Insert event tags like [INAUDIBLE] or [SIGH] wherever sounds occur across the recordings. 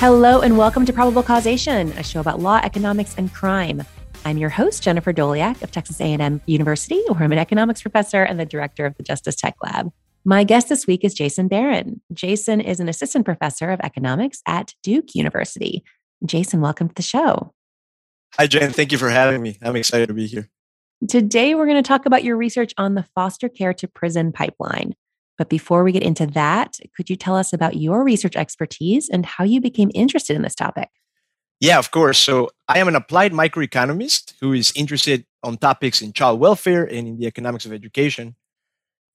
Hello and welcome to Probable Causation, a show about law, economics, and crime. I'm your host, Jennifer Doleac of Texas A&M University, where I'm an economics professor and the director of the Justice Tech Lab. My guest this week is Jason Baron. Jason is an assistant professor of economics at Duke University. Jason, welcome to the show. Hi, Jen. Thank you for having me. I'm excited to be here. Today, we're going to talk about your research on the foster care to prison pipeline. But before we get into that, could you tell us about your research expertise and how you became interested in this topic? Yeah, of course. So I am an applied microeconomist who is interested on topics in child welfare and in the economics of education.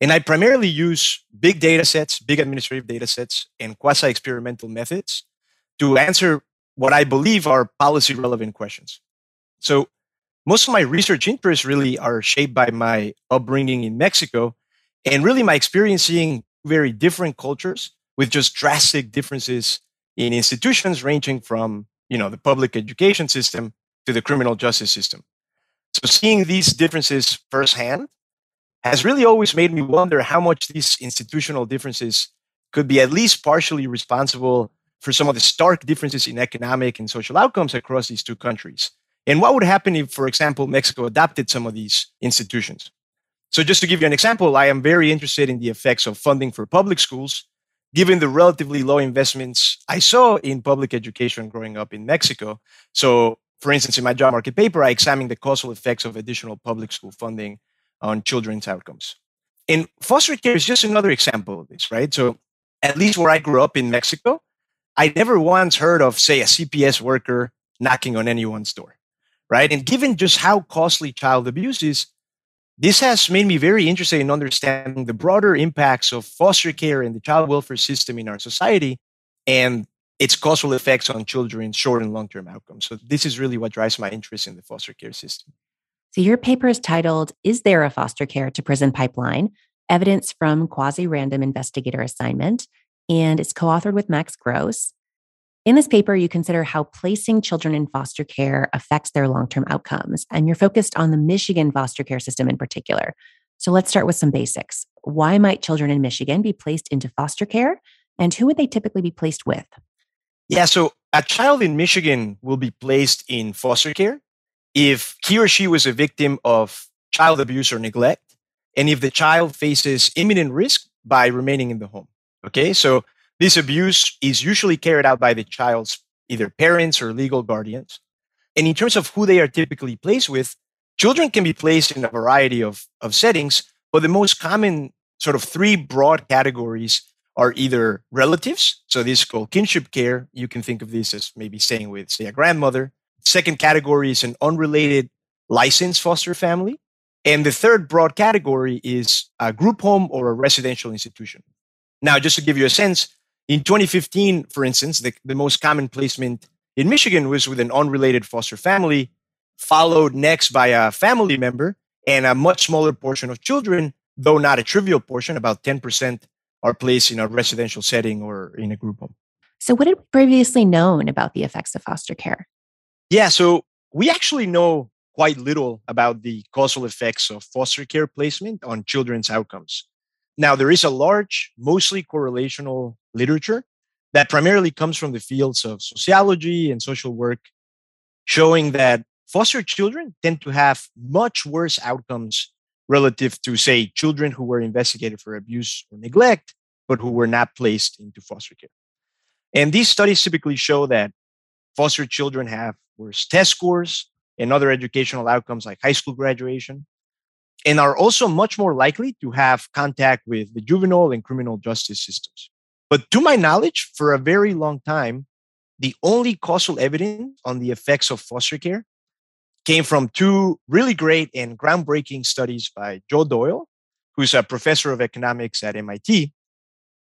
And I primarily use big data sets, big administrative data sets, and quasi experimental methods to answer what I believe are policy relevant questions. So most of my research interests really are shaped by my upbringing in Mexico and really my experience seeing very different cultures with just drastic differences in institutions ranging from you know the public education system to the criminal justice system. So seeing these differences firsthand has really always made me wonder how much these institutional differences could be at least partially responsible for some of the stark differences in economic and social outcomes across these two countries. And what would happen if for example mexico adopted some of these institutions so, just to give you an example, I am very interested in the effects of funding for public schools, given the relatively low investments I saw in public education growing up in Mexico. So, for instance, in my job market paper, I examined the causal effects of additional public school funding on children's outcomes. And foster care is just another example of this, right? So, at least where I grew up in Mexico, I never once heard of, say, a CPS worker knocking on anyone's door, right? And given just how costly child abuse is, this has made me very interested in understanding the broader impacts of foster care and the child welfare system in our society and its causal effects on children's short and long term outcomes. So, this is really what drives my interest in the foster care system. So, your paper is titled Is There a Foster Care to Prison Pipeline? Evidence from Quasi Random Investigator Assignment. And it's co authored with Max Gross. In this paper, you consider how placing children in foster care affects their long term outcomes, and you're focused on the Michigan foster care system in particular. So let's start with some basics. Why might children in Michigan be placed into foster care, and who would they typically be placed with? Yeah, so a child in Michigan will be placed in foster care if he or she was a victim of child abuse or neglect, and if the child faces imminent risk by remaining in the home. Okay, so this abuse is usually carried out by the child's either parents or legal guardians. And in terms of who they are typically placed with, children can be placed in a variety of, of settings, but the most common sort of three broad categories are either relatives. So this is called kinship care. You can think of this as maybe staying with, say, a grandmother. Second category is an unrelated licensed foster family. And the third broad category is a group home or a residential institution. Now, just to give you a sense, in 2015, for instance, the, the most common placement in Michigan was with an unrelated foster family, followed next by a family member, and a much smaller portion of children, though not a trivial portion, about 10% are placed in a residential setting or in a group home. So, what had we previously known about the effects of foster care? Yeah, so we actually know quite little about the causal effects of foster care placement on children's outcomes. Now, there is a large, mostly correlational literature that primarily comes from the fields of sociology and social work, showing that foster children tend to have much worse outcomes relative to, say, children who were investigated for abuse or neglect, but who were not placed into foster care. And these studies typically show that foster children have worse test scores and other educational outcomes like high school graduation, and are also much more likely to have contact with the juvenile and criminal justice systems. But to my knowledge, for a very long time, the only causal evidence on the effects of foster care came from two really great and groundbreaking studies by Joe Doyle, who's a professor of economics at MIT.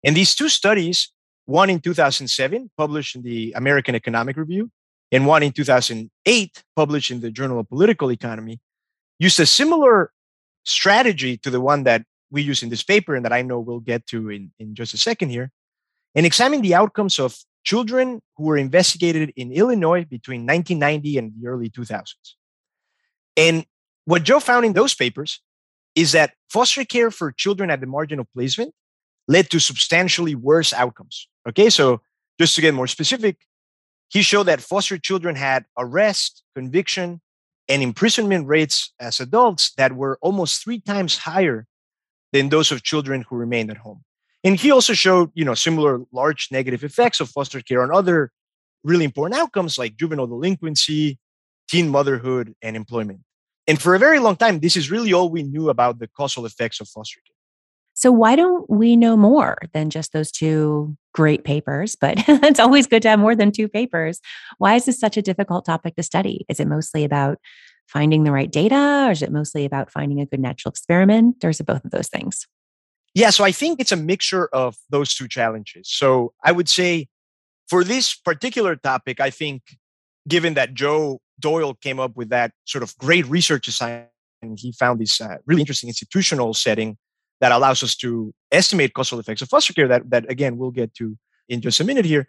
And these two studies, one in 2007, published in the American Economic Review, and one in 2008, published in the Journal of Political Economy, used a similar strategy to the one that we use in this paper and that I know we'll get to in, in just a second here, and examine the outcomes of children who were investigated in Illinois between 1990 and the early 2000s. And what Joe found in those papers is that foster care for children at the margin of placement led to substantially worse outcomes. Okay, so just to get more specific, he showed that foster children had arrest, conviction, and imprisonment rates as adults that were almost three times higher than those of children who remained at home. And he also showed, you know, similar large negative effects of foster care on other really important outcomes like juvenile delinquency, teen motherhood, and employment. And for a very long time, this is really all we knew about the causal effects of foster care. So, why don't we know more than just those two great papers? But [LAUGHS] it's always good to have more than two papers. Why is this such a difficult topic to study? Is it mostly about finding the right data, or is it mostly about finding a good natural experiment, or is it both of those things? Yeah, so I think it's a mixture of those two challenges. So, I would say for this particular topic, I think given that Joe Doyle came up with that sort of great research assignment, and he found this uh, really interesting institutional setting that allows us to estimate causal effects of foster care that, that again we'll get to in just a minute here.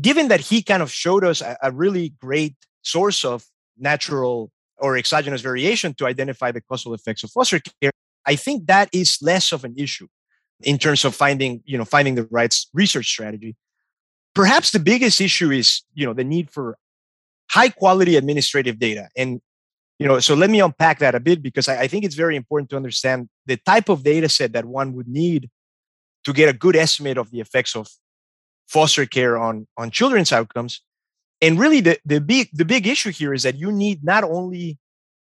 Given that he kind of showed us a, a really great source of natural or exogenous variation to identify the causal effects of foster care i think that is less of an issue in terms of finding you know finding the right research strategy. Perhaps the biggest issue is you know the need for high quality administrative data. And you know so let me unpack that a bit because I, I, think it's very important to understand the type of data set that one would need to get a good estimate of the effects of foster care on on children's outcomes. And really the, the big the big issue here is that you need not only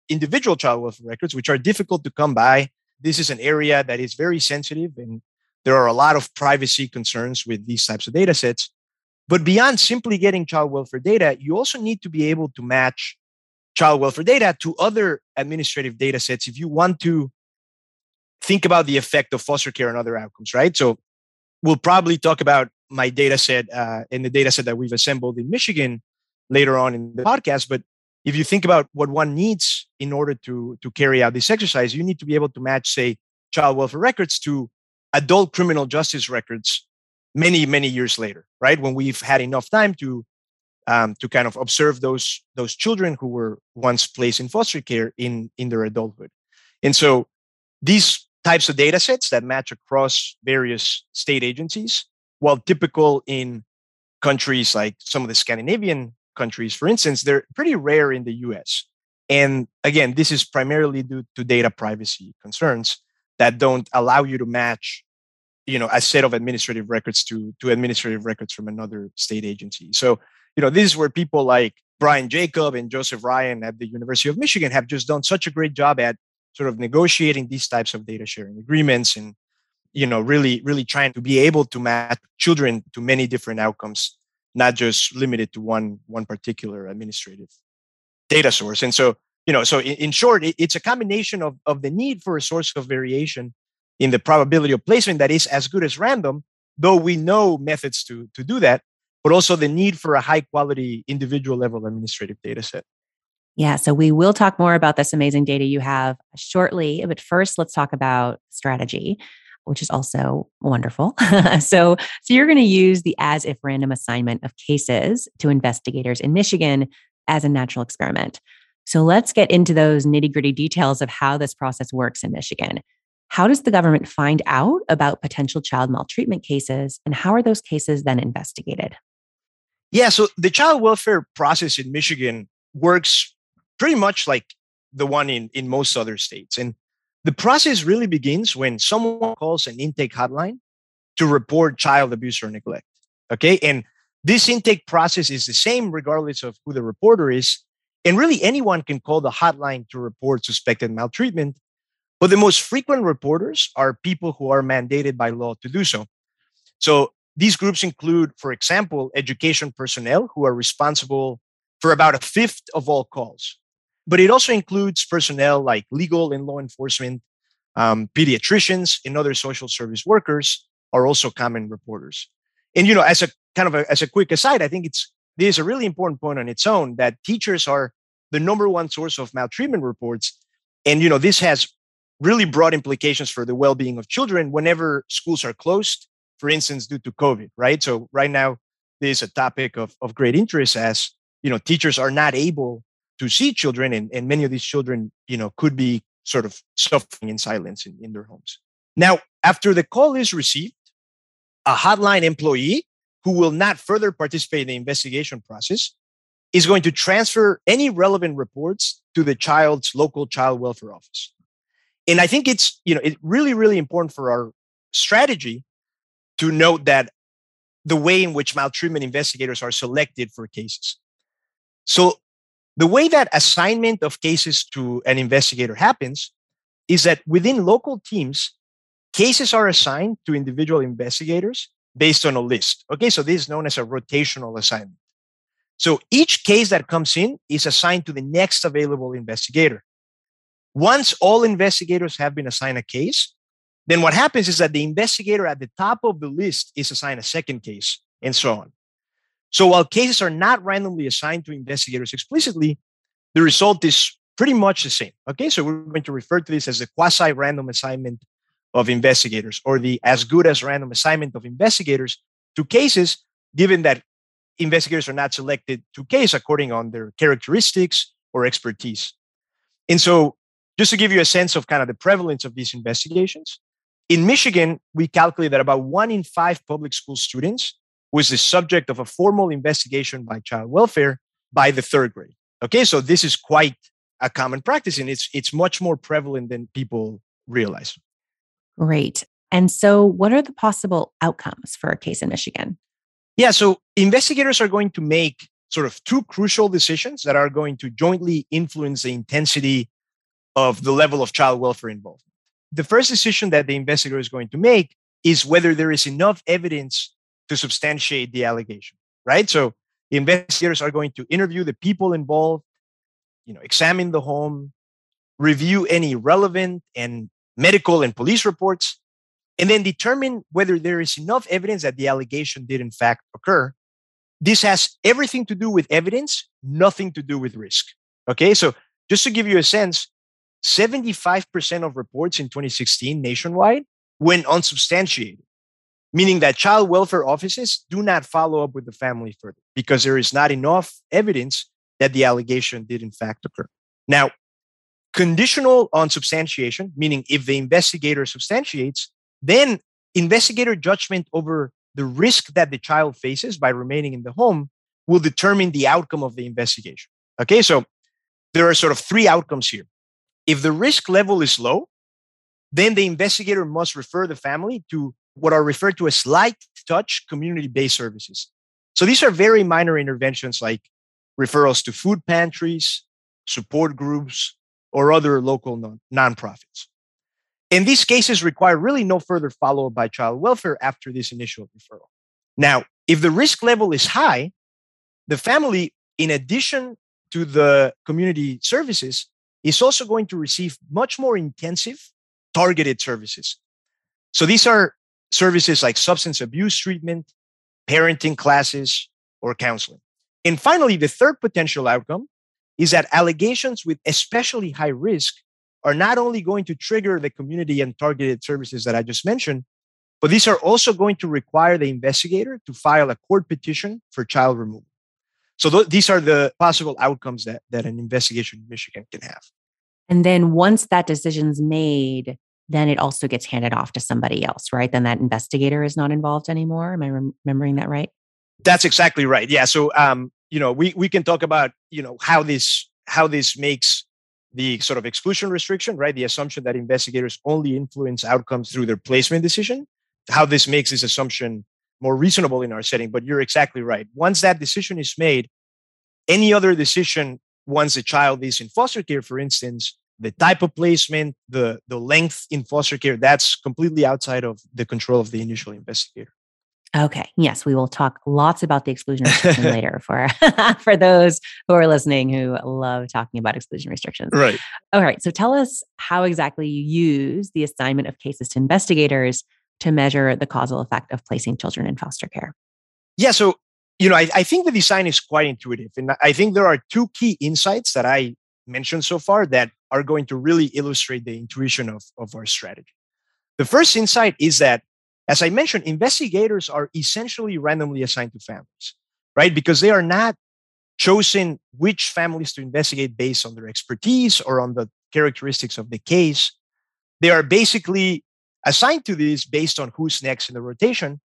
individual child welfare records which are difficult to come by. This is an area that is very sensitive and there are a lot of privacy concerns with these types of data sets. But beyond simply getting child welfare data you also need to be able to match child welfare data to other administrative data sets if you want to think about the effect of foster care and other outcomes, right? So we'll probably talk about my data set uh, in the data set that we've assembled in Michigan later on in the podcast. But if you think about what one needs in order to, to carry out this exercise, you need to be able to match, say, child welfare records to adult criminal justice records many, many years later, right? When we've had enough time to um, to kind of observe those those children who were once placed in foster care in in their adulthood and so these types of data sets that match across various state agencies. While typical in countries like some of the scandinavian countries for instance they're pretty rare in the us and again this is primarily due to data privacy concerns that don't allow you to match you know a set of administrative records to to administrative records from another state agency. So you know, this is where people like Brian Jacob and Joseph Ryan at the University of Michigan have just done such a great job at sort of negotiating these types of data sharing agreements and you know really really trying to be able to map children to many different outcomes not just limited to one one particular administrative data source and so you know so in, in short it, it's a combination of of the need for a source of variation in the probability of placement that is as good as random though we know methods to to do that but also the need for a high quality individual level administrative data set. Yeah, so we will talk more about this amazing data you have shortly. But first, let's talk about strategy, which is also wonderful. [LAUGHS] so, so you're going to use the as if random assignment of cases to investigators in Michigan as a natural experiment. So let's get into those nitty gritty details of how this process works in Michigan. How does the government find out about potential child maltreatment cases, and how are those cases then investigated? Yeah, so the child welfare process in Michigan works pretty much like the one in, in most other states. And the process really begins when someone calls an intake hotline to report child abuse or neglect. Okay. And this intake process is the same regardless of who the reporter is. And really, anyone can call the hotline to report suspected maltreatment. But the most frequent reporters are people who are mandated by law to do so. So these groups include, for example, education personnel who are responsible for about a fifth of all calls. But it also includes personnel like legal and law enforcement, um, pediatricians, and other social service workers are also common reporters. And you know, as a kind of a, as a quick aside, I think it's this is a really important point on its own that teachers are the number one source of maltreatment reports, and you know this has really broad implications for the well-being of children whenever schools are closed for instance, due to COVID, right? So right now, there's a topic of, of great interest as, you know, teachers are not able to see children and, and many of these children, you know, could be sort of suffering in silence in, in their homes. Now, after the call is received, a hotline employee who will not further participate in the investigation process is going to transfer any relevant reports to the child's local child welfare office. And I think it's, you know, it's really, really important for our strategy to note that the way in which maltreatment investigators are selected for cases. So the way that assignment of cases to an investigator happens is that within local teams, cases are assigned to individual investigators based on a list. Okay, so this is known as a rotational assignment. So each case that comes in is assigned to the next available investigator. Once all investigators have been assigned a case, then what happens is that the investigator at the top of the list is assigned a second case and so on. So while cases are not randomly assigned to investigators explicitly, the result is pretty much the same. Okay, so we're going to refer to this as the quasi random assignment of investigators or the as good as random assignment of investigators to cases, given that investigators are not selected to case according on their characteristics or expertise. And so just to give you a sense of kind of the prevalence of these investigations, in Michigan, we calculate that about one in five public school students was the subject of a formal investigation by child welfare by the third grade. Okay, so this is quite a common practice and it's it's much more prevalent than people realize. Great. And so what are the possible outcomes for a case in Michigan? Yeah, so investigators are going to make sort of two crucial decisions that are going to jointly influence the intensity of the level of child welfare involvement. The first decision that the investigator is going to make is whether there is enough evidence to substantiate the allegation, right? So the investigators are going to interview the people involved, you know, examine the home, review any relevant and medical and police reports, and then determine whether there is enough evidence that the allegation did in fact occur. This has everything to do with evidence, nothing to do with risk. Okay, so just to give you a sense, 75% of reports in 2016 nationwide went unsubstantiated meaning that child welfare offices do not follow up with the family further because there is not enough evidence that the allegation did in fact occur. Now, conditional on substantiation, meaning if the investigator substantiates, then investigator judgment over the risk that the child faces by remaining in the home will determine the outcome of the investigation. Okay, so there are sort of three outcomes here. If the risk level is low, then the investigator must refer the family to what are referred to as light touch community based services. So these are very minor interventions like referrals to food pantries, support groups, or other local non- nonprofits. In these cases, require really no further follow up by child welfare after this initial referral. Now, if the risk level is high, the family, in addition to the community services, is also going to receive much more intensive targeted services. So these are services like substance abuse treatment, parenting classes, or counseling. And finally, the third potential outcome is that allegations with especially high risk are not only going to trigger the community and targeted services that I just mentioned, but these are also going to require the investigator to file a court petition for child removal. So th- these are the possible outcomes that, that an investigation in Michigan can have. And then once that decision's made, then it also gets handed off to somebody else, right? Then that investigator is not involved anymore. Am I rem- remembering that right? That's exactly right. Yeah. So, um, you know, we we can talk about you know how this how this makes the sort of exclusion restriction, right? The assumption that investigators only influence outcomes through their placement decision. How this makes this assumption more reasonable in our setting. But you're exactly right. Once that decision is made, any other decision once a child is in foster care, for instance, the type of placement, the the length in foster care, that's completely outside of the control of the initial investigator. Okay. Yes, we will talk lots about the exclusion restriction [LAUGHS] later for [LAUGHS] for those who are listening who love talking about exclusion restrictions. Right. All right. So tell us how exactly you use the assignment of cases to investigators to measure the causal effect of placing children in foster care. Yeah. So you know, I, I think the design is quite intuitive, and I think there are two key insights that I mentioned so far that are going to really illustrate the intuition of, of our strategy. The first insight is that, as I mentioned, investigators are essentially randomly assigned to families, right? Because they are not chosen which families to investigate based on their expertise or on the characteristics of the case. They are basically assigned to these based on who's next in the rotation.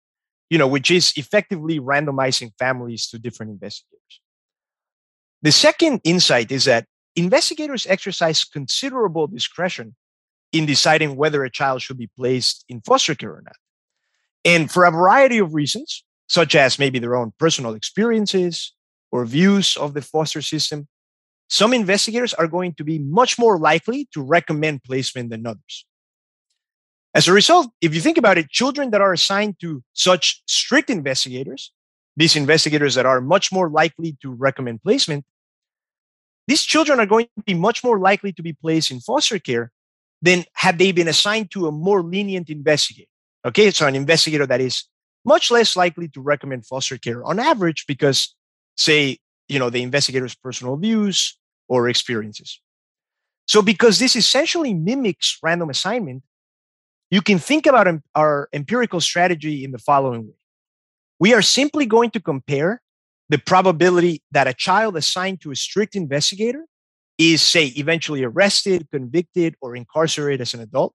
you know, which is effectively randomizing families to different investigators. The second insight is that investigators exercise considerable discretion in deciding whether a child should be placed in foster care or not. And for a variety of reasons, such as maybe their own personal experiences or views of the foster system, some investigators are going to be much more likely to recommend placement than others. As a result, if you think about it, children that are assigned to such strict investigators, these investigators that are much more likely to recommend placement, these children are going to be much more likely to be placed in foster care than had they been assigned to a more lenient investigator. Okay, so an investigator that is much less likely to recommend foster care on average because, say, you know, the investigator's personal views or experiences. So, because this essentially mimics random assignment, you can think about our empirical strategy in the following way. We are simply going to compare the probability that a child assigned to a strict investigator is, say, eventually arrested, convicted, or incarcerated as an adult,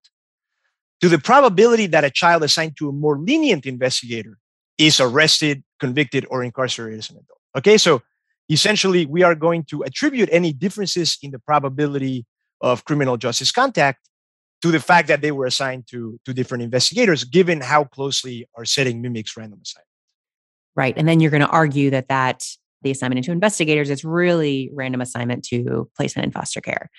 to the probability that a child assigned to a more lenient investigator is arrested, convicted, or incarcerated as an adult. Okay, so essentially, we are going to attribute any differences in the probability of criminal justice contact to the fact that they were assigned to, to different investigators, given how closely our setting mimics random assignment. Right. And then you're going to argue that that the assignment into investigators is really random assignment to placement in foster care.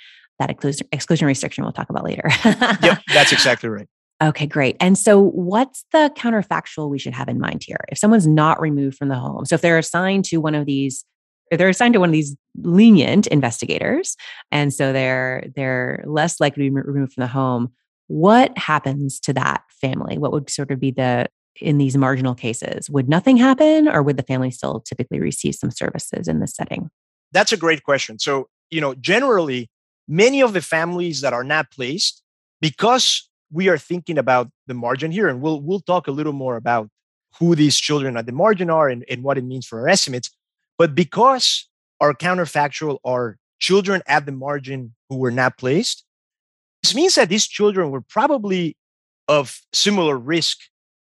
That exclusion, exclusion restriction we'll talk about later. yep, that's [LAUGHS] exactly right. Okay, great. And so, what's the counterfactual we should have in mind here? If someone's not removed from the home, so if they're assigned to one of these, if they're assigned to one of these lenient investigators, and so they're they're less likely to be removed from the home, what happens to that family? What would sort of be the in these marginal cases? Would nothing happen, or would the family still typically receive some services in this setting? That's a great question. So, you know, generally, many of the families that are not placed, because we are thinking about the margin here, and we'll we'll talk a little more about who these children at the margin are and, and what it means for our estimates. But because our counterfactual are children at the margin who were not placed, this means that these children were probably of similar risk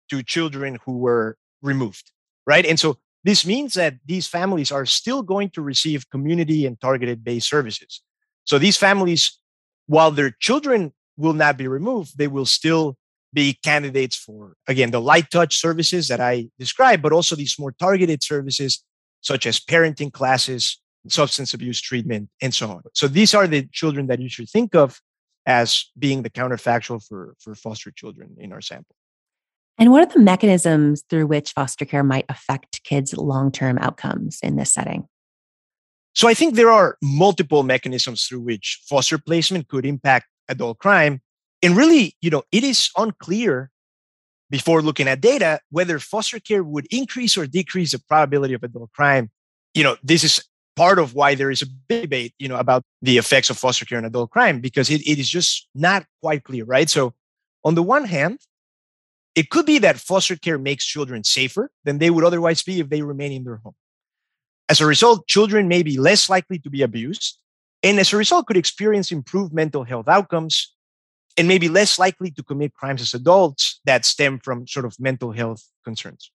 to children who were removed, right? And so this means that these families are still going to receive community and targeted based services. So these families, while their children will not be removed, they will still be candidates for, again, the light touch services that I described, but also these more targeted services such as parenting classes, substance abuse treatment, and so on. So these are the children that you should think of as being the counterfactual for, for foster children in our sample. And what are the mechanisms through which foster care might affect kids' long term outcomes in this setting? So I think there are multiple mechanisms through which foster placement could impact adult crime. And really, you know, it is unclear before looking at data whether foster care would increase or decrease the probability of adult crime. You know, this is part of why there is a debate, you know, about the effects of foster care on adult crime because it, it is just not quite clear, right? So on the one hand, it could be that foster care makes children safer than they would otherwise be if they remain in their home. As a result, children may be less likely to be abused, and as a result, could experience improved mental health outcomes and maybe less likely to commit crimes as adults that stem from sort of mental health concerns.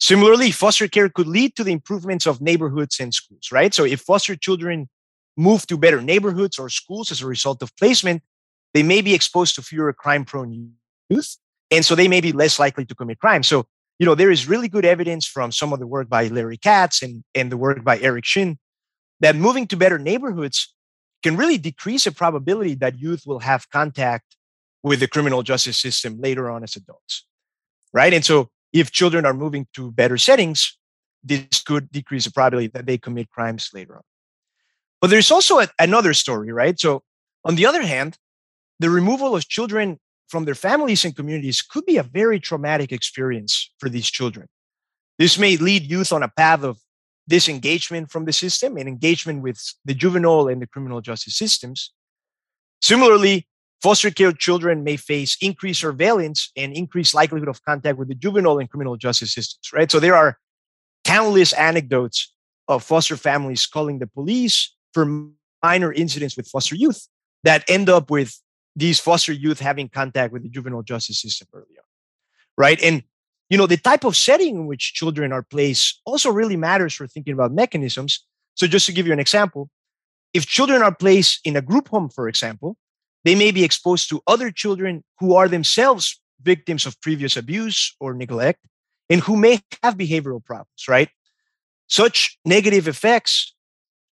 Similarly, foster care could lead to the improvements of neighborhoods and schools, right? So if foster children move to better neighborhoods or schools as a result of placement, they may be exposed to fewer crime prone youth and so they may be less likely to commit crime. So, you know, there is really good evidence from some of the work by Larry Katz and, and the work by Eric Chyn that moving to better neighborhoods can really decrease the probability that youth will have contact with the criminal justice system later on as adults. Right. And so if children are moving to better settings, this could decrease the probability that they commit crimes later on. But there's also a, another story, right? So, on the other hand, the removal of children from their families and communities could be a very traumatic experience for these children. This may lead youth on a path of disengagement from the system and engagement with the juvenile and the criminal justice systems. Similarly, foster care children may face increased surveillance and increased likelihood of contact with the juvenile and criminal justice systems, right? So there are countless anecdotes of foster families calling the police for minor incidents with foster youth that end up with these foster youth having contact with the juvenile justice system early on, right? And you know, the type of setting in which children are placed also really matters for thinking about mechanisms. So just to give you an example, if children are placed in a group home, for example, they may be exposed to other children who are themselves victims of previous abuse or neglect and who may have behavioral problems, right? Such negative effects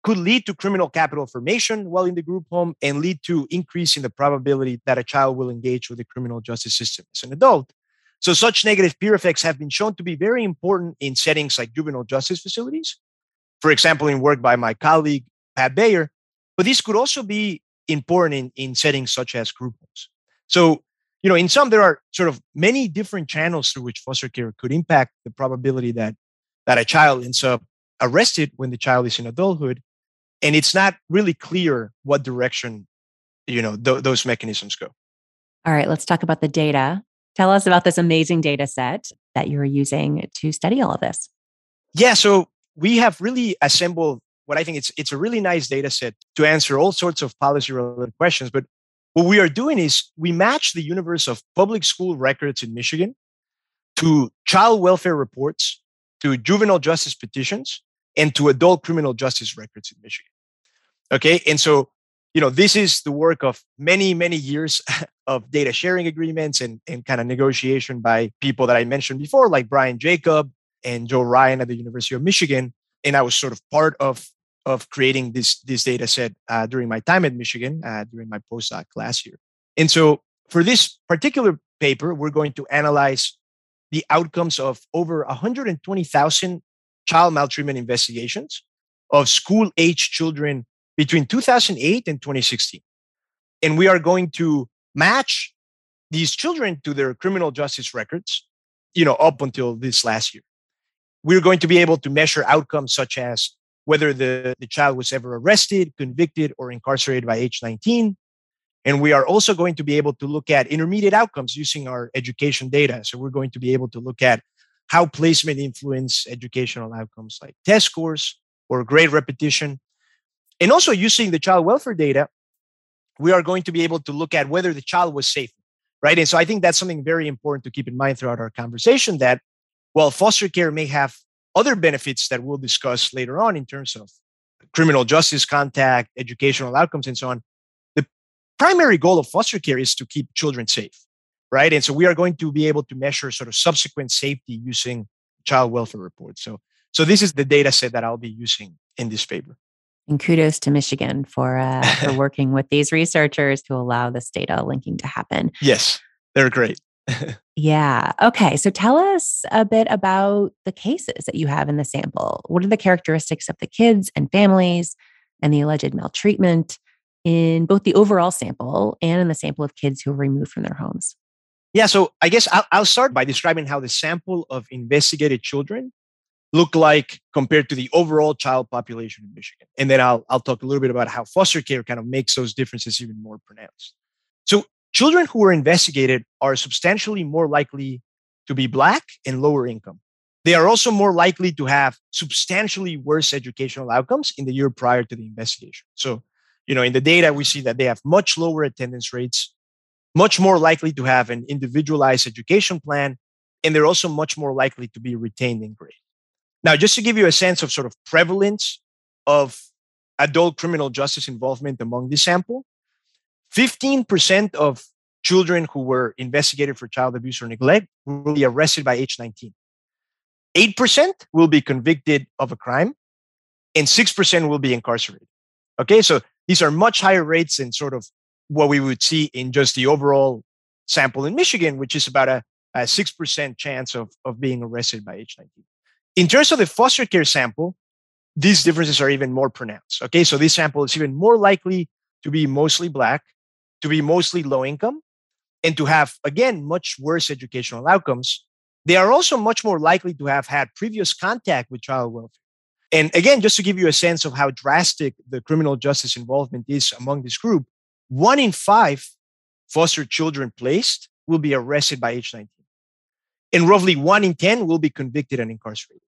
could lead to criminal capital formation while in the group home and lead to increase in the probability that a child will engage with the criminal justice system as an adult. So such negative peer effects have been shown to be very important in settings like juvenile justice facilities. For example, in work by my colleague, Pat Bayer, but this could also be important in, in settings such as group homes. So, you know, in some, there are sort of many different channels through which foster care could impact the probability that, that a child ends up arrested when the child is in adulthood. And it's not really clear what direction, you know, th- those mechanisms go. All right, let's talk about the data. Tell us about this amazing data set that you're using to study all of this. Yeah, so we have really assembled what I think it's it's a really nice data set to answer all sorts of policy relevant questions. But what we are doing is we match the universe of public school records in Michigan to child welfare reports, to juvenile justice petitions, and to adult criminal justice records in Michigan. Okay. And so, you know, this is the work of many, many years [LAUGHS] of data sharing agreements and, and kind of negotiation by people that I mentioned before, like Brian Jacob and Joe Ryan at the University of Michigan. And I was sort of part of of creating this this data set uh, during my time at Michigan uh, during my postdoc last year. And so for this particular paper, we're going to analyze the outcomes of over 120,000 child maltreatment investigations of school age children between 2008 and 2016. And we are going to match these children to their criminal justice records, you know, up until this last year. We're going to be able to measure outcomes such as whether the, the child was ever arrested, convicted, or incarcerated by age 19. And we are also going to be able to look at intermediate outcomes using our education data. So we're going to be able to look at how placement influence educational outcomes like test scores or grade repetition. And also using the child welfare data, we are going to be able to look at whether the child was safe, right? And so I think that's something very important to keep in mind throughout our conversation that while foster care may have other benefits that we'll discuss later on in terms of criminal justice contact, educational outcomes, and so on. The primary goal of foster care is to keep children safe, right? And so we are going to be able to measure sort of subsequent safety using child welfare reports. So, so this is the data set that I'll be using in this paper. And kudos to Michigan for uh, for [LAUGHS] working with these researchers to allow this data linking to happen. Yes, they're great. [LAUGHS] yeah. Okay. So tell us a bit about the cases that you have in the sample. What are the characteristics of the kids and families and the alleged maltreatment in both the overall sample and in the sample of kids who were removed from their homes? Yeah. So I guess I'll, I'll start by describing how the sample of investigated children look like compared to the overall child population in Michigan. And then I'll, I'll talk a little bit about how foster care kind of makes those differences even more pronounced. So Children who were investigated are substantially more likely to be Black and lower income. They are also more likely to have substantially worse educational outcomes in the year prior to the investigation. So, you know, in the data, we see that they have much lower attendance rates, much more likely to have an individualized education plan, and they're also much more likely to be retained in grade. Now, just to give you a sense of sort of prevalence of adult criminal justice involvement among this sample, 15% of children who were investigated for child abuse or neglect will be arrested by age 19. 8% will be convicted of a crime, and 6% will be incarcerated. Okay, so these are much higher rates than sort of what we would see in just the overall sample in Michigan, which is about a, a 6% chance of, of being arrested by age 19. In terms of the foster care sample, these differences are even more pronounced. Okay, so this sample is even more likely to be mostly Black, to be mostly low income and to have, again, much worse educational outcomes, they are also much more likely to have had previous contact with child welfare. And again, just to give you a sense of how drastic the criminal justice involvement is among this group, one in five foster children placed will be arrested by age 19. And roughly one in 10 will be convicted and incarcerated.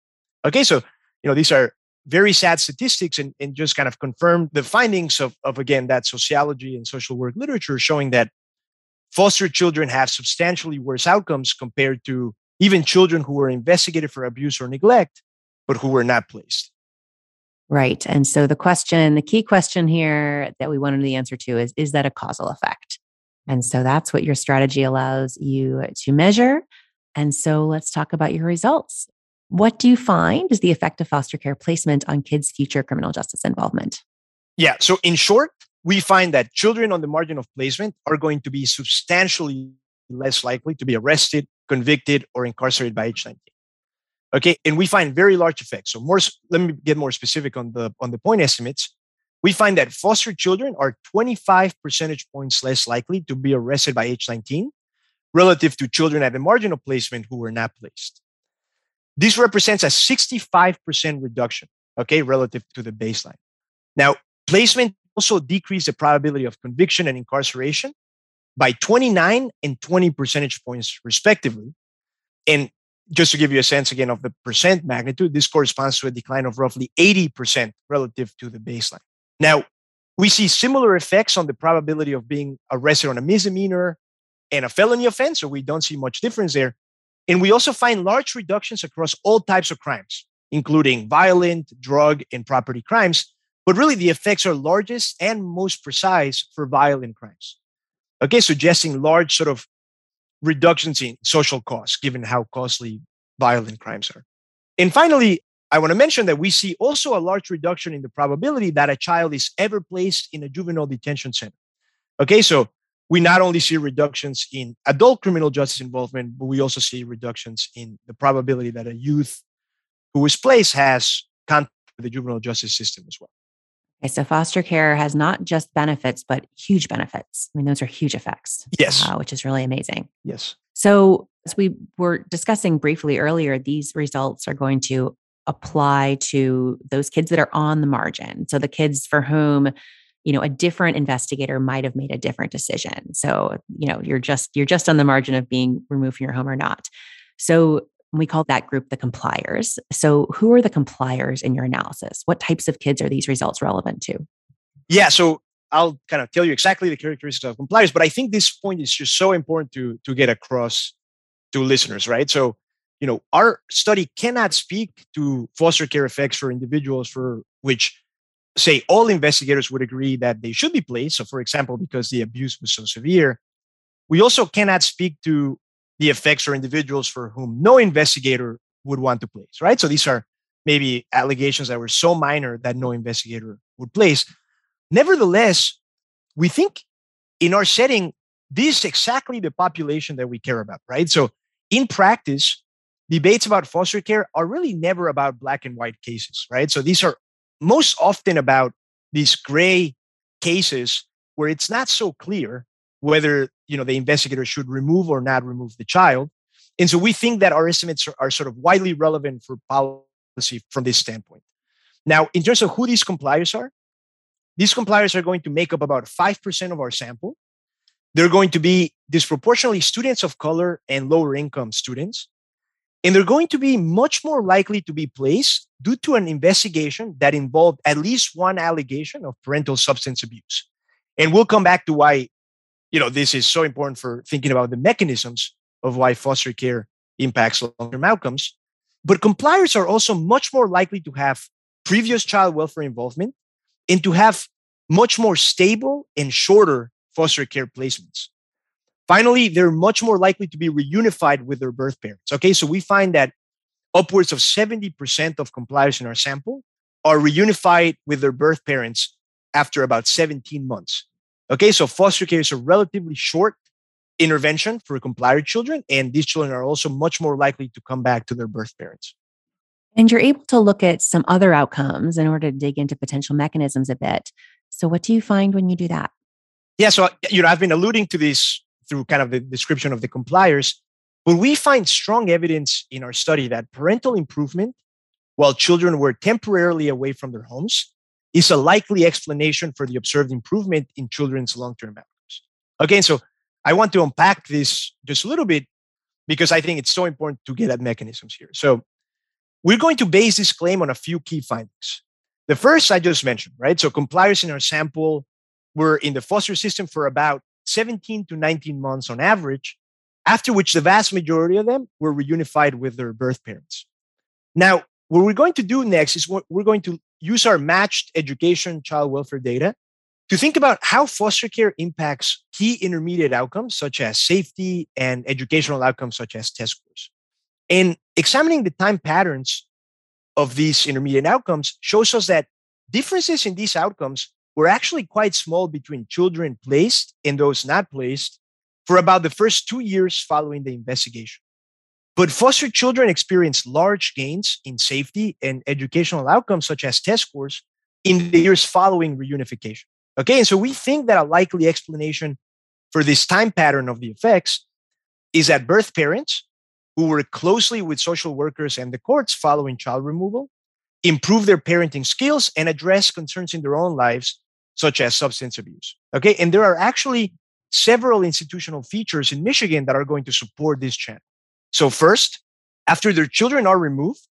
Okay, so you know these are very sad statistics and, and just kind of confirm the findings of, of, again, that sociology and social work literature showing that foster children have substantially worse outcomes compared to even children who were investigated for abuse or neglect, but who were not placed. Right. And so the question, the key question here that we wanted the answer to is Is that a causal effect? And so that's what your strategy allows you to measure. And so let's talk about your results. What do you find is the effect of foster care placement on kids' future criminal justice involvement? Yeah. So, in short, we find that children on the margin of placement are going to be substantially less likely to be arrested, convicted, or incarcerated by age 19. Okay, and we find very large effects. So more, let me get more specific on the on the point estimates. We find that foster children are 25 percentage points less likely to be arrested by age 19 relative to children at the margin of placement who were not placed. This represents a 65% reduction, okay, relative to the baseline. Now, placement also decreased the probability of conviction and incarceration by 29 and 20 percentage points, respectively. And just to give you a sense again of the percent magnitude, this corresponds to a decline of roughly 80% relative to the baseline. Now, we see similar effects on the probability of being arrested on a misdemeanor and a felony offense, so we don't see much difference there. And we also find large reductions across all types of crimes, including violent, drug, and property crimes. But really, the effects are largest and most precise for violent crimes. Okay, suggesting large sort of reductions in social costs, given how costly violent crimes are. And finally, I want to mention that we see also a large reduction in the probability that a child is ever placed in a juvenile detention center. Okay, so we not only see reductions in adult criminal justice involvement, but we also see reductions in the probability that a youth who is placed has contact with the juvenile justice system as well. Okay, so foster care has not just benefits, but huge benefits. I mean, those are huge effects. Yes. Uh, which is really amazing. Yes. So, as we were discussing briefly earlier, these results are going to apply to those kids that are on the margin. So, the kids for whom you know a different investigator might have made a different decision so you know you're just you're just on the margin of being removed from your home or not so we call that group the compliers. So who are the compliers in your analysis? What types of kids are these results relevant to? Yeah so i'll kind of tell you exactly the characteristics of compliers but i think this point is just so important to to get across to listeners right? So you know our study cannot speak to foster care effects for individuals for which say all investigators would agree that they should be placed. So, for example, because the abuse was so severe, we also cannot speak to the effects for individuals for whom no investigator would want to place, right? So, these are maybe allegations that were so minor that no investigator would place. Nevertheless, we think in our setting, this is exactly the population that we care about, right? So, in practice, debates about foster care are really never about black and white cases, right? So, these are most often about these gray cases where it's not so clear whether you know the investigator should remove or not remove the child. And so we think that our estimates are, are, sort of widely relevant for policy from this standpoint. Now in terms of who these compliers are these compliers are going to make up about 5% of our sample. They're going to be disproportionately students of color and lower income students. And they're going to be much more likely to be placed due to an investigation that involved at least one allegation of parental substance abuse. And we'll come back to why, you know, this is so important for thinking about the mechanisms of why foster care impacts long-term outcomes. But compliers are also much more likely to have previous child welfare involvement and to have much more stable and shorter foster care placements. Finally, they're much more likely to be reunified with their birth parents. Okay, so we find that upwards of 70% of compliers in our sample are reunified with their birth parents after about 17 months. Okay, so foster care is a relatively short intervention for complier children, and these children are also much more likely to come back to their birth parents. And you're able to look at some other outcomes in order to dig into potential mechanisms a bit. So, what do you find when you do that? Yeah, so you know, I've been alluding to this through kind of the description of the compliers. But we find strong evidence in our study that parental improvement while children were temporarily away from their homes is a likely explanation for the observed improvement in children's long term outcomes. Okay, so I want to unpack this just a little bit because I think it's so important to get at mechanisms here. So we're going to base this claim on a few key findings. The first I just mentioned, right? So compliers in our sample were in the foster system for about 17 to 19 months on average after which the vast majority of them were reunified with their birth parents. Now, what we're going to do next is we're going to use our matched education child welfare data to think about how foster care impacts key intermediate outcomes such as safety and educational outcomes such as test scores. And examining the time patterns of these intermediate outcomes shows us that differences in these outcomes were actually quite small between children placed and those not placed for about the first two years following the investigation. But foster children experience large gains in safety and educational outcomes, such as test scores, in the years following reunification. Okay, and so we think that a likely explanation for this time pattern of the effects is that birth parents who work closely with social workers and the courts following child removal improve their parenting skills and address concerns in their own lives, such as substance abuse. Okay, and there are actually several institutional features in Michigan that are going to support this trend. So, first, after their children are removed,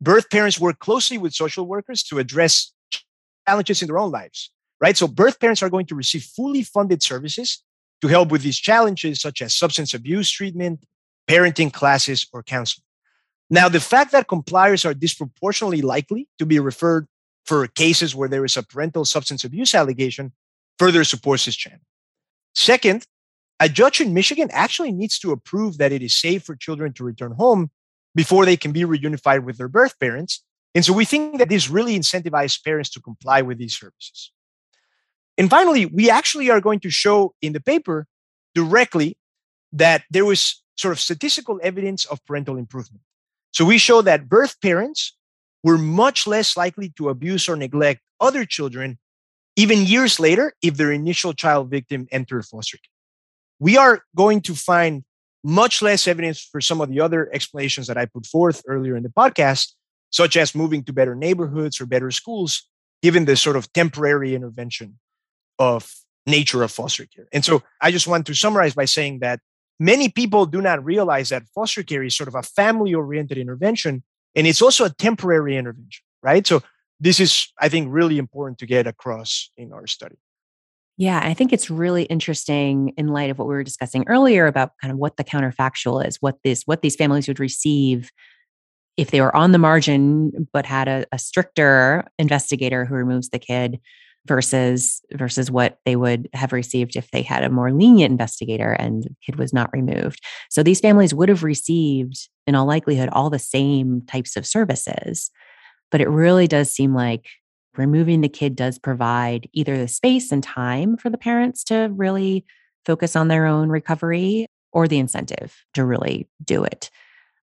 birth parents work closely with social workers to address challenges in their own lives, right? So, birth parents are going to receive fully funded services to help with these challenges, such as substance abuse treatment, parenting classes, or counseling. Now, the fact that compliers are disproportionately likely to be referred for cases where there is a parental substance abuse allegation further supports this trend. Second, a judge in Michigan actually needs to approve that it is safe for children to return home before they can be reunified with their birth parents. And so we think that this really incentivizes parents to comply with these services. And finally, we actually are going to show in the paper directly that there was sort of statistical evidence of parental improvement. So we show that birth parents were much less likely to abuse or neglect other children even years later if their initial child victim entered foster care we are going to find much less evidence for some of the other explanations that I put forth earlier in the podcast, such as moving to better neighborhoods or better schools, given the sort of temporary intervention of nature of foster care. And so I just want to summarize by saying that many people do not realize that foster care is sort of a family oriented intervention and it's also a temporary intervention, right? So this is, I think, really important to get across in our study. Yeah, I think it's really interesting in light of what we were discussing earlier about kind of what the counterfactual is, what this what these families would receive if they were on the margin but had a, a stricter investigator who removes the kid versus versus what they would have received if they had a more lenient investigator and kid was not removed. So these families would have received in all likelihood all the same types of services. But it really does seem like removing the kid does provide either the space and time for the parents to really focus on their own recovery or the incentive to really do it.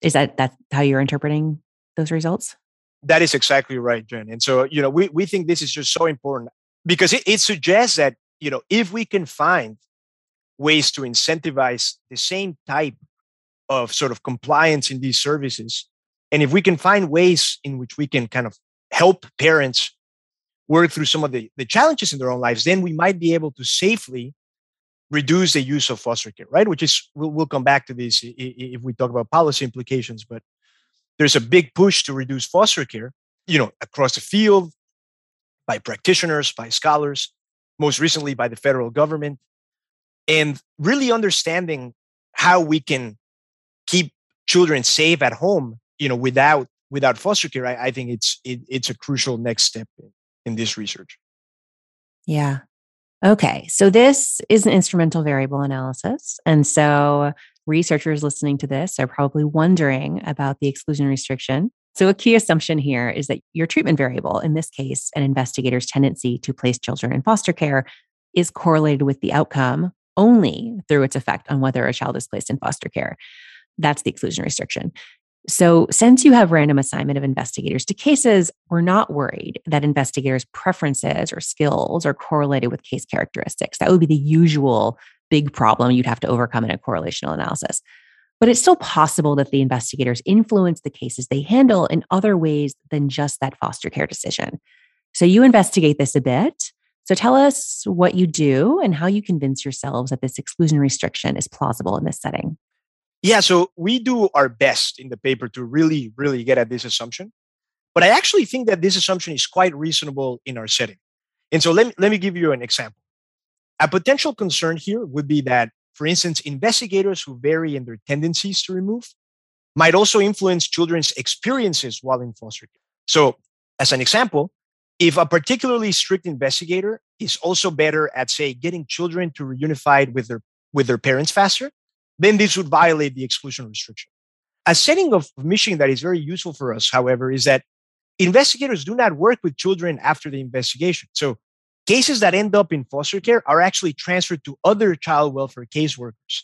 Is that that how you're interpreting those results? That is exactly right, Jen. And so, you know, we, we think this is just so important because it, it suggests that, you know, if we can find ways to incentivize the same type of sort of compliance in these services, and if we can find ways in which we can kind of help parents work through some of the, the challenges in their own lives, then we might be able to safely reduce the use of foster care, right? Which is, we'll, we'll come back to this if we talk about policy implications, but there's a big push to reduce foster care, you know, across the field by practitioners, by scholars, most recently by the federal government, and really understanding how we can keep children safe at home, you know, without without foster care. I, I think it's it, it's a crucial next step in this research. Yeah. Okay. So this is an instrumental variable analysis. And so researchers listening to this are probably wondering about the exclusion restriction. So a key assumption here is that your treatment variable, in this case, an investigator's tendency to place children in foster care, is correlated with the outcome only through its effect on whether a child is placed in foster care. That's the exclusion restriction. So, since you have random assignment of investigators to cases, we're not worried that investigators' preferences or skills are correlated with case characteristics. That would be the usual big problem you'd have to overcome in a correlational analysis. But it's still possible that the investigators influence the cases they handle in other ways than just that foster care decision. So, you investigate this a bit. So, tell us what you do and how you convince yourselves that this exclusion restriction is plausible in this setting. Yeah, so we do our best in the paper to really, really get at this assumption. But I actually think that this assumption is quite reasonable in our setting. And so let me, let me give you an example. A potential concern here would be that for instance, investigators who vary in their tendencies to remove might also influence children's experiences while in foster care. So, as an example, if a particularly strict investigator is also better at, say, getting children to reunify with their with their parents faster, then this would violate the exclusion restriction. A setting of Michigan that is very useful for us, however, is that investigators do not work with children after the investigation. So cases that end up in foster care are actually transferred to other child welfare caseworkers,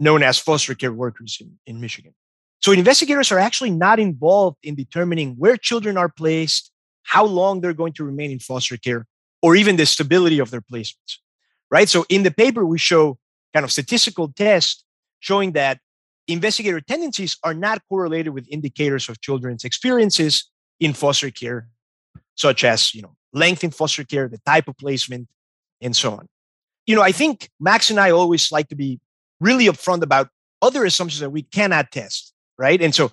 known as foster care workers in, in Michigan. So investigators are actually not involved in determining where children are placed, how long they're going to remain in foster care, or even the stability of their placements. Right. So in the paper, we show kind of statistical tests showing that investigator tendencies are not correlated with indicators of children's experiences in foster care, such as you know length in foster care, the type of placement, and so on. You know, I think Max and I always like to be really upfront about other assumptions that we cannot test, right? And so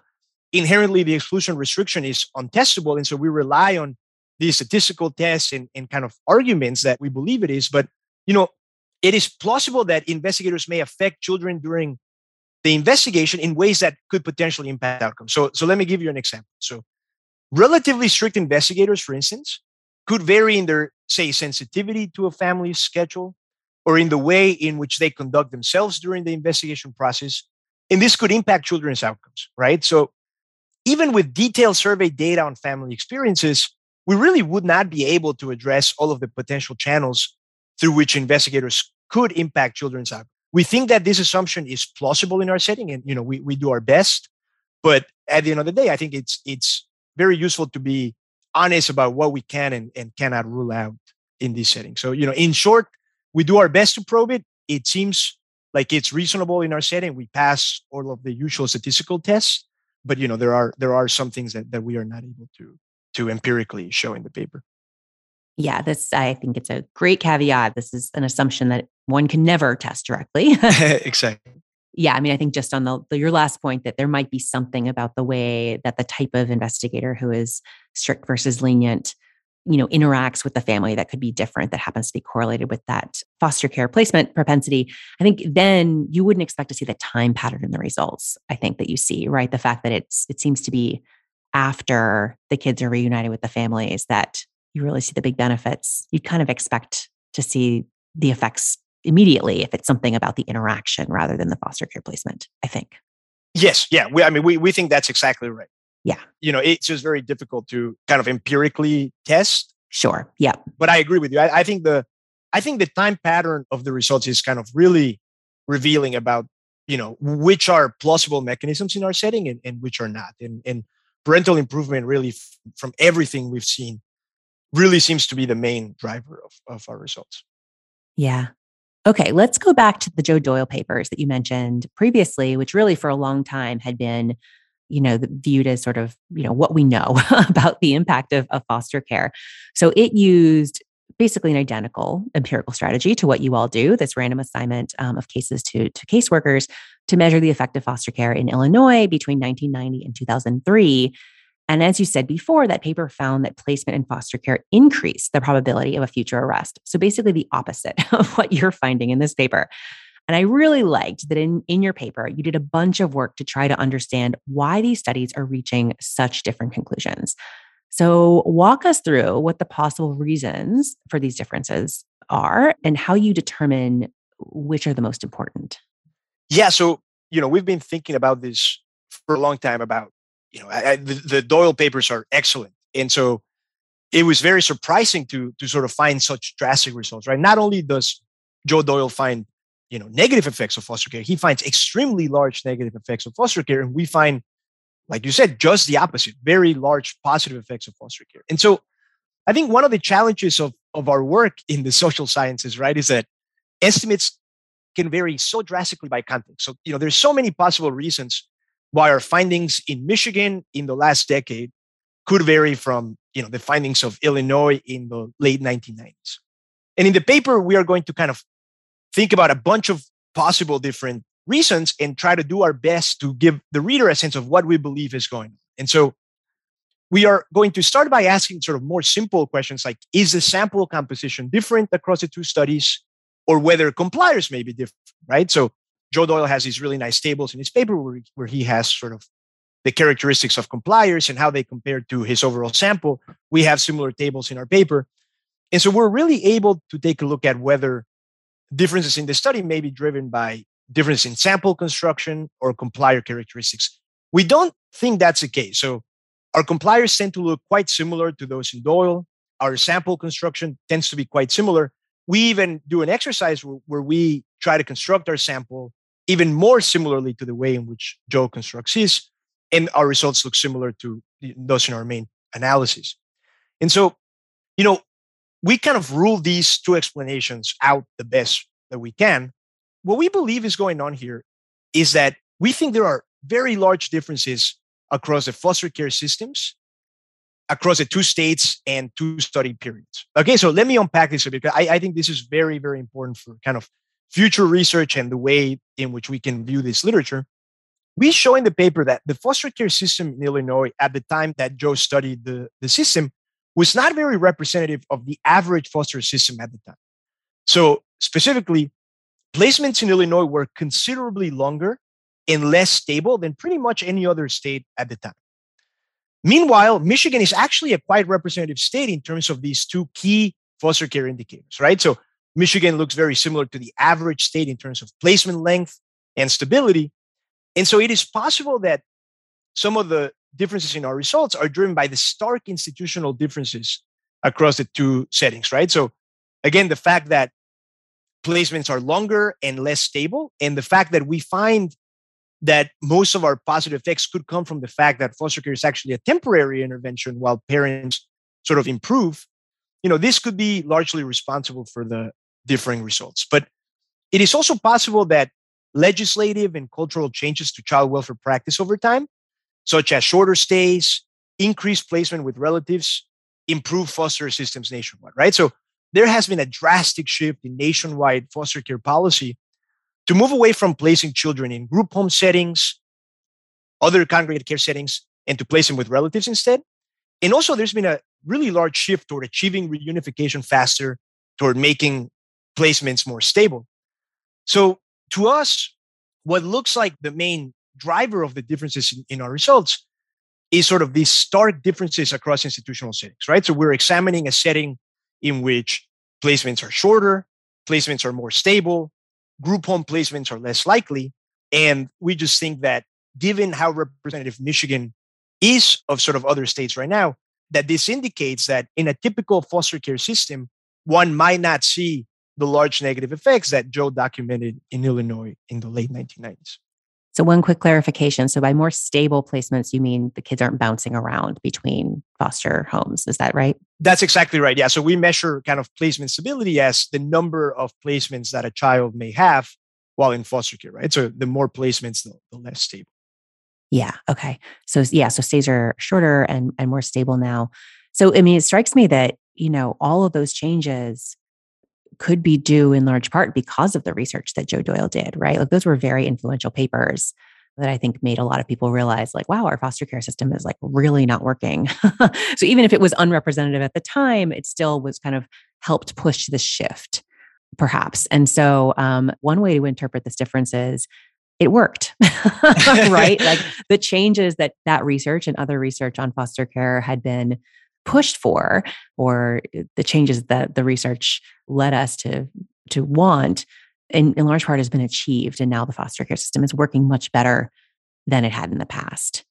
inherently the exclusion restriction is untestable. And so we rely on these statistical tests and, and kind of arguments that we believe it is. But, you know, it is plausible that investigators may affect children during the investigation in ways that could potentially impact outcomes. So, so let me give you an example. So, relatively strict investigators, for instance, could vary in their, say, sensitivity to a family's schedule or in the way in which they conduct themselves during the investigation process. And this could impact children's outcomes, right? So, even with detailed survey data on family experiences, we really would not be able to address all of the potential channels through which investigators could impact children's outcomes. We think that this assumption is plausible in our setting, and you know we, we do our best. But at the end of the day, I think it's it's very useful to be honest about what we can and, and cannot rule out in this setting. So, you know, in short, we do our best to probe it. It seems like it's reasonable in our setting. We pass all of the usual statistical tests, but you know, there are there are some things that, that we are not able to to empirically show in the paper. Yeah, this I think it's a great caveat. This is an assumption that one can never test directly. [LAUGHS] [LAUGHS] exactly. Yeah, I mean, I think just on the, the, your last point that there might be something about the way that the type of investigator who is strict versus lenient, you know, interacts with the family that could be different that happens to be correlated with that foster care placement propensity. I think then you wouldn't expect to see the time pattern in the results. I think that you see, right? The fact that it's it seems to be after the kids are reunited with the families that you really see the big benefits, you'd kind of expect to see the effects immediately if it's something about the interaction rather than the foster care placement, I think. Yes. Yeah. We, I mean, we, we think that's exactly right. Yeah. You know, it's just very difficult to kind of empirically test. Sure. Yeah. But I agree with you. I, I think the I think the time pattern of the results is kind of really revealing about, you know, which are plausible mechanisms in our setting and, and which are not. And and parental improvement really f- from everything we've seen really seems to be the main driver of, of our results. Yeah. Okay, let's go back to the Joe Doyle papers that you mentioned previously, which really for a long time had been, you know, viewed as sort of, you know, what we know [LAUGHS] about the impact of, of foster care. So it used basically an identical empirical strategy to what you all do this random assignment um, of cases to, to caseworkers to measure the effect of foster care in Illinois between 1990 and 2003. And as you said before, that paper found that placement in foster care increased the probability of a future arrest. So basically, the opposite [LAUGHS] of what you're finding in this paper. And I really liked that in, in your paper, you did a bunch of work to try to understand why these studies are reaching such different conclusions. So, walk us through what the possible reasons for these differences are and how you determine which are the most important. Yeah. So, you know, we've been thinking about this for a long time about you know, I, I, the, the Doyle papers are excellent, and so it was very surprising to to sort of find such drastic results. Right? Not only does Joe Doyle find you know negative effects of foster care, he finds extremely large negative effects of foster care, and we find, like you said, just the opposite: very large positive effects of foster care. And so, I think one of the challenges of of our work in the [LAUGHS] social sciences, right, is that estimates can vary so drastically by context. So you know, there's so many possible reasons why our findings in Michigan in the last decade could vary from you know the findings of Illinois in the late 1990s. And in the paper, we are going to kind of think about a bunch of possible different reasons and try to do our best to give the reader a sense of what we believe is going on. And so we are going to start by asking sort of more simple questions like Is the sample composition different across the two studies? or whether compliers may be different, right? So Joe Doyle has these really nice tables in his paper where, where he has sort of the characteristics of compliers and how they compare to his overall sample. We have similar tables in our paper. And so we're really able to take a look at whether differences in the study may be driven by difference in sample construction or complier characteristics. We don't think that's the case. So our compliers tend to look quite similar to those in Doyle. Our sample construction tends to be quite similar. We even do an exercise where, where we try to construct our sample even more similarly to the way in which Joe constructs his, and our results look similar to those in our main analysis. And so, you know, we kind of rule these two explanations out the best that we can. What we believe is going on here is that we think there are very large differences across the foster care systems, across the two states and two study periods. Okay, so let me unpack this a bit because I, I think this is very, very important for kind of future research and the way in which we can view this literature. We show in the paper that the foster care system in Illinois at the time that Joe studied the, the system was not very representative of the average foster system at the time. So, specifically, placements in Illinois were considerably longer and less stable than pretty much any other state at the time. Meanwhile, Michigan is actually a quite representative state in terms of these two key foster care indicators, right? So, Michigan looks very similar to the average state in terms of placement length and stability. And so, it is possible that some of the differences in our results are driven by the stark institutional differences across the two settings, right? So, again, the fact that placements are longer and less stable, and the fact that we find that most of our positive effects could come from the fact that foster care is actually a temporary intervention while parents sort of improve. You know, this could be largely responsible for the differing results. But it is also possible that legislative and cultural changes to child welfare practice over time such as shorter stays, increased placement with relatives, improve foster systems nationwide, right? So there has been a drastic shift in nationwide foster care policy to move away from placing children in group home settings, other congregate care settings, and to place them with relatives instead. And also, there's been a really large shift toward achieving reunification faster, toward making placements more stable. So, to us, what looks like the main driver of the differences in, in our results is sort of these stark differences across institutional settings, right? So we're examining a setting in which placements are shorter, placements are more stable, group home placements are less likely. And we just think that given how representative Michigan is of sort of other states right now, that this indicates that in a typical foster care system, one might not see the large negative effects that Joe documented in Illinois in the late 1990s. So, one quick clarification. So, by more stable placements, you mean the kids aren't bouncing around between foster homes. Is that right? That's exactly right. Yeah. So, we measure kind of placement stability as the number of placements that a child may have while in foster care, right? So, the more placements, the, the less stable. Yeah. Okay. So, yeah. So, stays are shorter and, and more stable now. So, I mean, it strikes me that, you know, all of those changes could be due in large part because of the research that Joe Doyle did, right? Like those were very influential papers that I think made a lot of people realize, like, wow, our foster care system is like really not working. [LAUGHS] so even if it was unrepresentative at the time, it still was kind of helped push the shift, perhaps. And so um, one way to interpret this difference is it worked, [LAUGHS] right? [LAUGHS] like the changes that that research and other research on foster care had been pushed for or uh, the changes that the research led us to to want in, in large part has been achieved and now the foster care system is working much better than it had in the past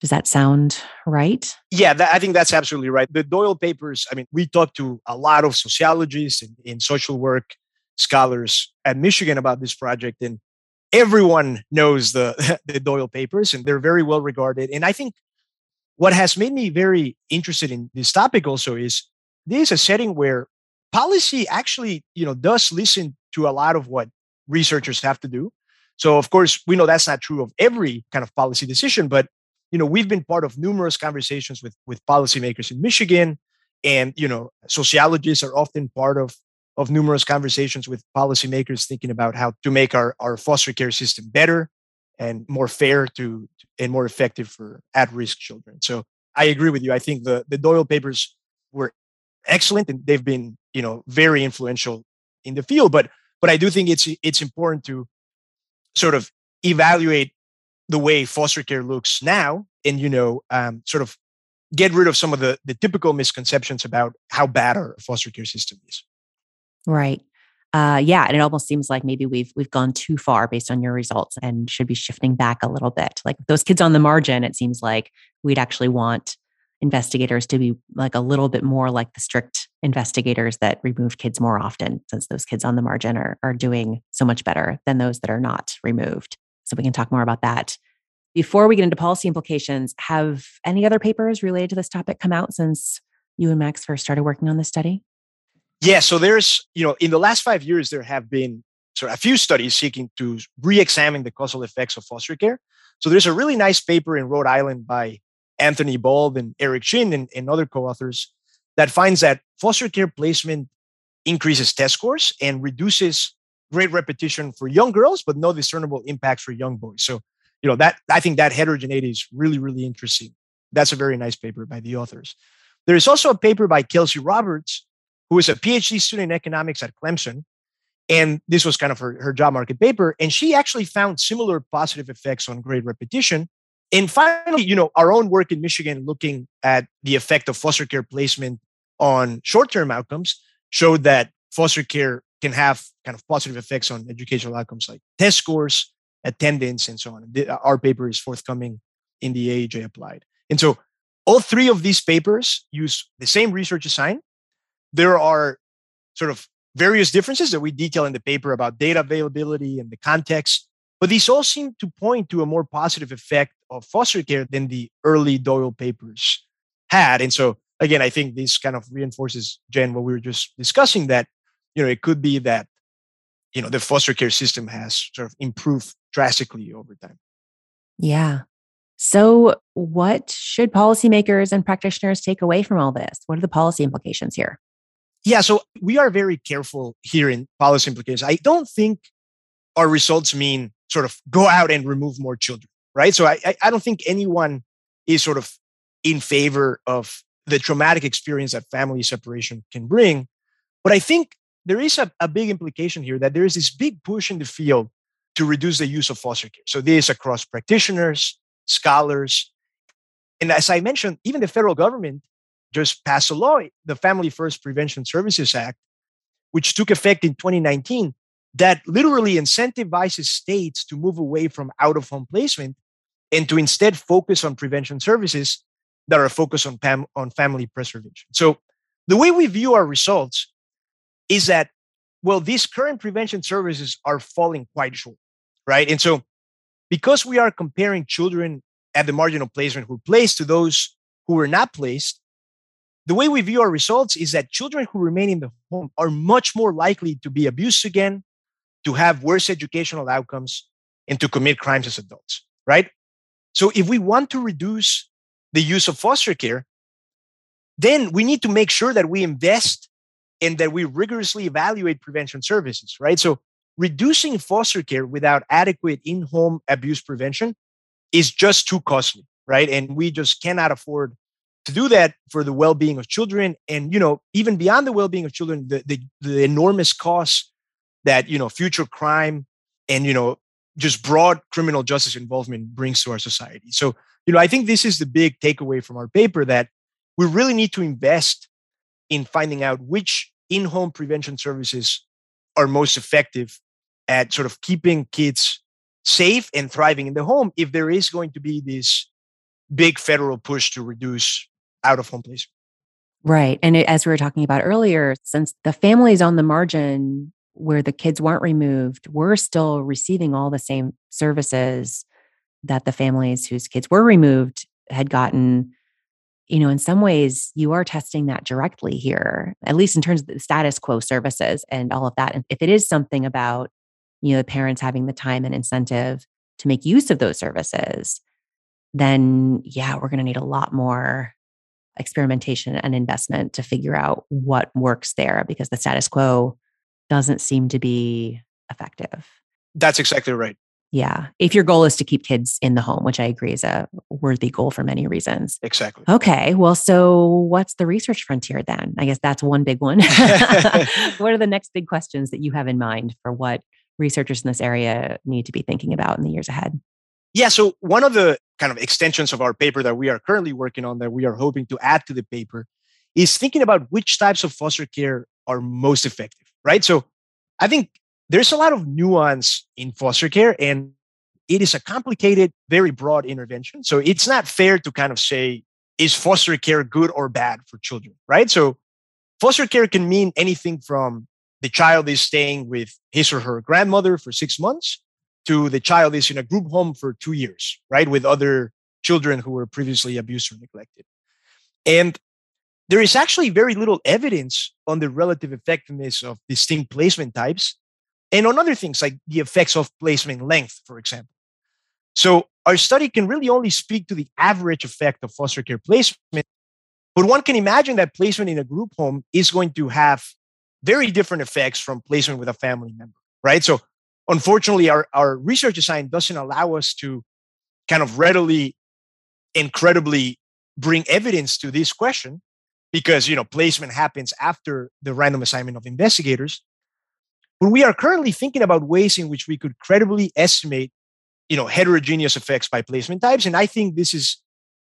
does that sound right? Yeah, that, I think that's absolutely right. The Doyle papers, I mean, we talked to a lot of sociologists and, and, social work scholars at Michigan about this project, and everyone knows the, [LAUGHS] the Doyle papers, and they're very well regarded. And I think what has made me very interested in this topic also is this is a setting where policy actually you know does listen to a lot of what researchers have to do. So of course we know that's not true of every kind of policy decision but you know we've been part of numerous conversations with with policymakers in michigan and you know sociologists are often part of of numerous conversations with policymakers thinking about how to make our, our foster care system better and more fair to and more effective for at-risk children. So I agree with you. I think the the Doyle papers were excellent and they've been you know very influential in the field. But but I do think it's it's important to sort of evaluate the way foster care looks now, and you know, um, sort of get rid of some of the the typical misconceptions about how bad our foster care system is. Right. Uh, yeah, and it almost seems like maybe we've we've gone too far based on your results and should be shifting back a little bit. Like those kids on the margin, it seems like we'd actually want investigators to be like a little bit more like the strict investigators that remove kids more often, since those kids on the margin are are doing so much better than those that are not removed. So we can talk more about that. Before we get into policy implications, have any other papers related to this topic come out since you and Max first started working on this study? Yeah, so there's, you know, in the last five years, there have been sort of a few studies seeking to re-examine the causal effects of foster care. So there's a really nice paper in Rhode Island by Anthony Bald and Eric Chyn and, and other co-authors that finds that foster care placement increases test scores and reduces grade repetition for young girls, but no discernible impacts for young boys. So, you know, that I think that heterogeneity is really, really interesting. That's a very nice paper by the authors. There is also a paper by Kelsey Roberts who is a PhD student in economics at Clemson. And this was kind of her, her job market paper. And she actually found similar positive effects on grade repetition. And finally, you know, our own work in Michigan looking at the effect of foster care placement on short-term outcomes showed that foster care can have kind of positive effects on educational outcomes like test scores, attendance, and so on. Our paper is forthcoming in the AEJ applied. And so all three of these papers use the same research design there are sort of various differences that we detail in the paper about data availability and the context, but these all seem to point to a more positive effect of foster care than the early Doyle papers had. And so, again, I think this kind of reinforces, Jen, what we were just discussing that, you know, it could be that, you know, the foster care system has sort of improved drastically over time. Yeah. So, what should policymakers and practitioners take away from all this? What are the policy implications here? Yeah, so we are very careful here in policy implications. I don't think our results mean sort of go out and remove more children, right? So I, I don't think anyone is sort of in favor of the traumatic experience that family separation can bring. But I think there is a, a big implication here that there is this big push in the field to reduce the use of foster care. So this across practitioners, scholars, and as I mentioned, even the federal government just passed a law, the Family First Prevention Services Act, which took effect in 2019, that literally incentivizes states to move away from out of home placement and to instead focus on prevention services that are focused on, fam- on family preservation. So, the way we view our results is that, well, these current prevention services are falling quite short, right? And so, because we are comparing children at the marginal placement who placed to those who were not placed, the way we view our results is that children who remain in the home are much more likely to be abused again, to have worse educational outcomes, and to commit crimes as adults, right? So if we want to reduce the use of foster care, then we need to make sure that we invest and that we rigorously evaluate prevention services, right? So reducing foster care without adequate in-home abuse prevention is just too costly, right? And we just cannot afford to do that for the well-being of children and you know even beyond the well-being of children the, the, the enormous costs that you know future crime and you know just broad criminal justice involvement brings to our society. So you know i think this is the big takeaway from our paper that we really need to invest in finding out which in-home prevention services are most effective at sort of keeping kids safe and thriving in the home if there is going to be this big federal push to reduce out of home placement. Right. And it, as we were talking about earlier, since the families on the margin where the kids weren't removed were still receiving all the same services that the families whose kids were removed had gotten, you know, in some ways you are testing that directly here, at least in terms of the status quo services and all of that. And if it is something about, you know, the parents having the time and incentive to make use of those services, then yeah, we're going to need a lot more experimentation and investment to figure out what works there because the status quo doesn't seem to be effective. That's exactly right. Yeah. If your goal is to keep kids in the home, which I agree is a worthy goal for many reasons. Exactly. Okay. Well, so what's the research frontier then? I guess that's one big one. [LAUGHS] [LAUGHS] what are the next big questions that you have in mind for what researchers in this area need to be thinking about in the years ahead? Yeah. So, one of the kind of extensions of our paper that we are currently working on that we are hoping to add to the paper is thinking about which types of foster care are most effective, right? So, I think there's a lot of nuance in foster care and it is a complicated, very broad intervention. So it's not fair to kind of say, is foster care good or bad for children, right? So foster care can mean anything from the child is staying with his or her grandmother for six months to the child is in a group home for two years, right? With other children who were previously abused or neglected. And there is actually very little evidence on the relative effectiveness of distinct placement types and on other things like the effects of placement length, for example. So our study can really only speak to the average effect of foster care placement, but one can imagine that placement in a group home is going to have very different effects from placement with a family member, right? So unfortunately, our, our research design doesn't allow us to kind of readily, incredibly bring evidence to this question because you know placement happens after the random assignment of investigators but we are currently thinking about ways in which we could credibly estimate, you know, heterogeneous effects by placement types. And I think this is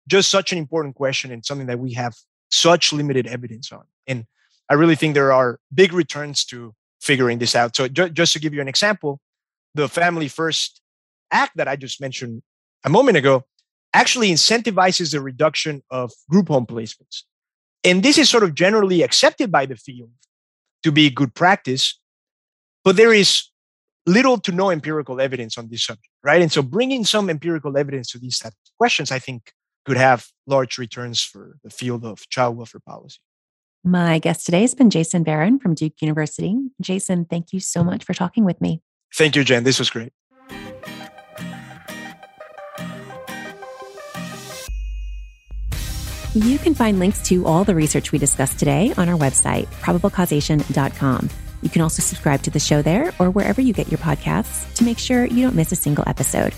just such an important question and something that we have such limited evidence on. And I really think there are big returns to figuring this out. So ju- just to give you an example, the Family First Act that I just mentioned a moment ago actually incentivizes the reduction of group home placements. And this is sort of generally accepted by the field to be good practice but there is little to no empirical evidence on this subject, right? And so bringing some empirical evidence to these types of questions, I think, could have large returns for the field of child welfare policy. My guest today has been Jason Baron from Duke University. Jason, thank you so much for talking with me. Thank you, Jen. This was great. You can find links to all the research we discussed today on our website, probablecausation.com. You can also subscribe to the show there or wherever you get your podcasts to make sure you don't miss a single episode.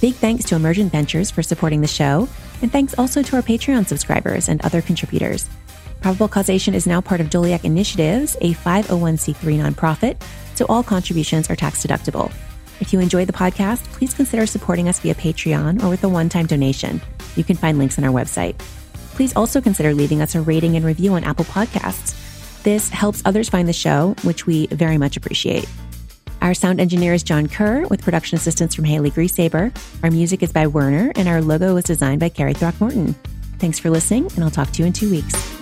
Big thanks to Emergent Ventures for supporting the show, and thanks also to our Patreon subscribers and other contributors. Probable Causation is now part of Doleac Initiatives, a 501c3 nonprofit, so all contributions are tax deductible. If you enjoy the podcast, please consider supporting us via Patreon or with a one time donation. You can find links on our website. Please also consider leaving us a rating and review on Apple Podcasts. This helps others find the show, which we very much appreciate. Our sound engineer is Jon Keur, with production assistance from Haley Grieshaber. Our music is by Werner, and our logo was designed by Carrie Throckmorton. Thanks for listening, and I'll talk to you in two weeks.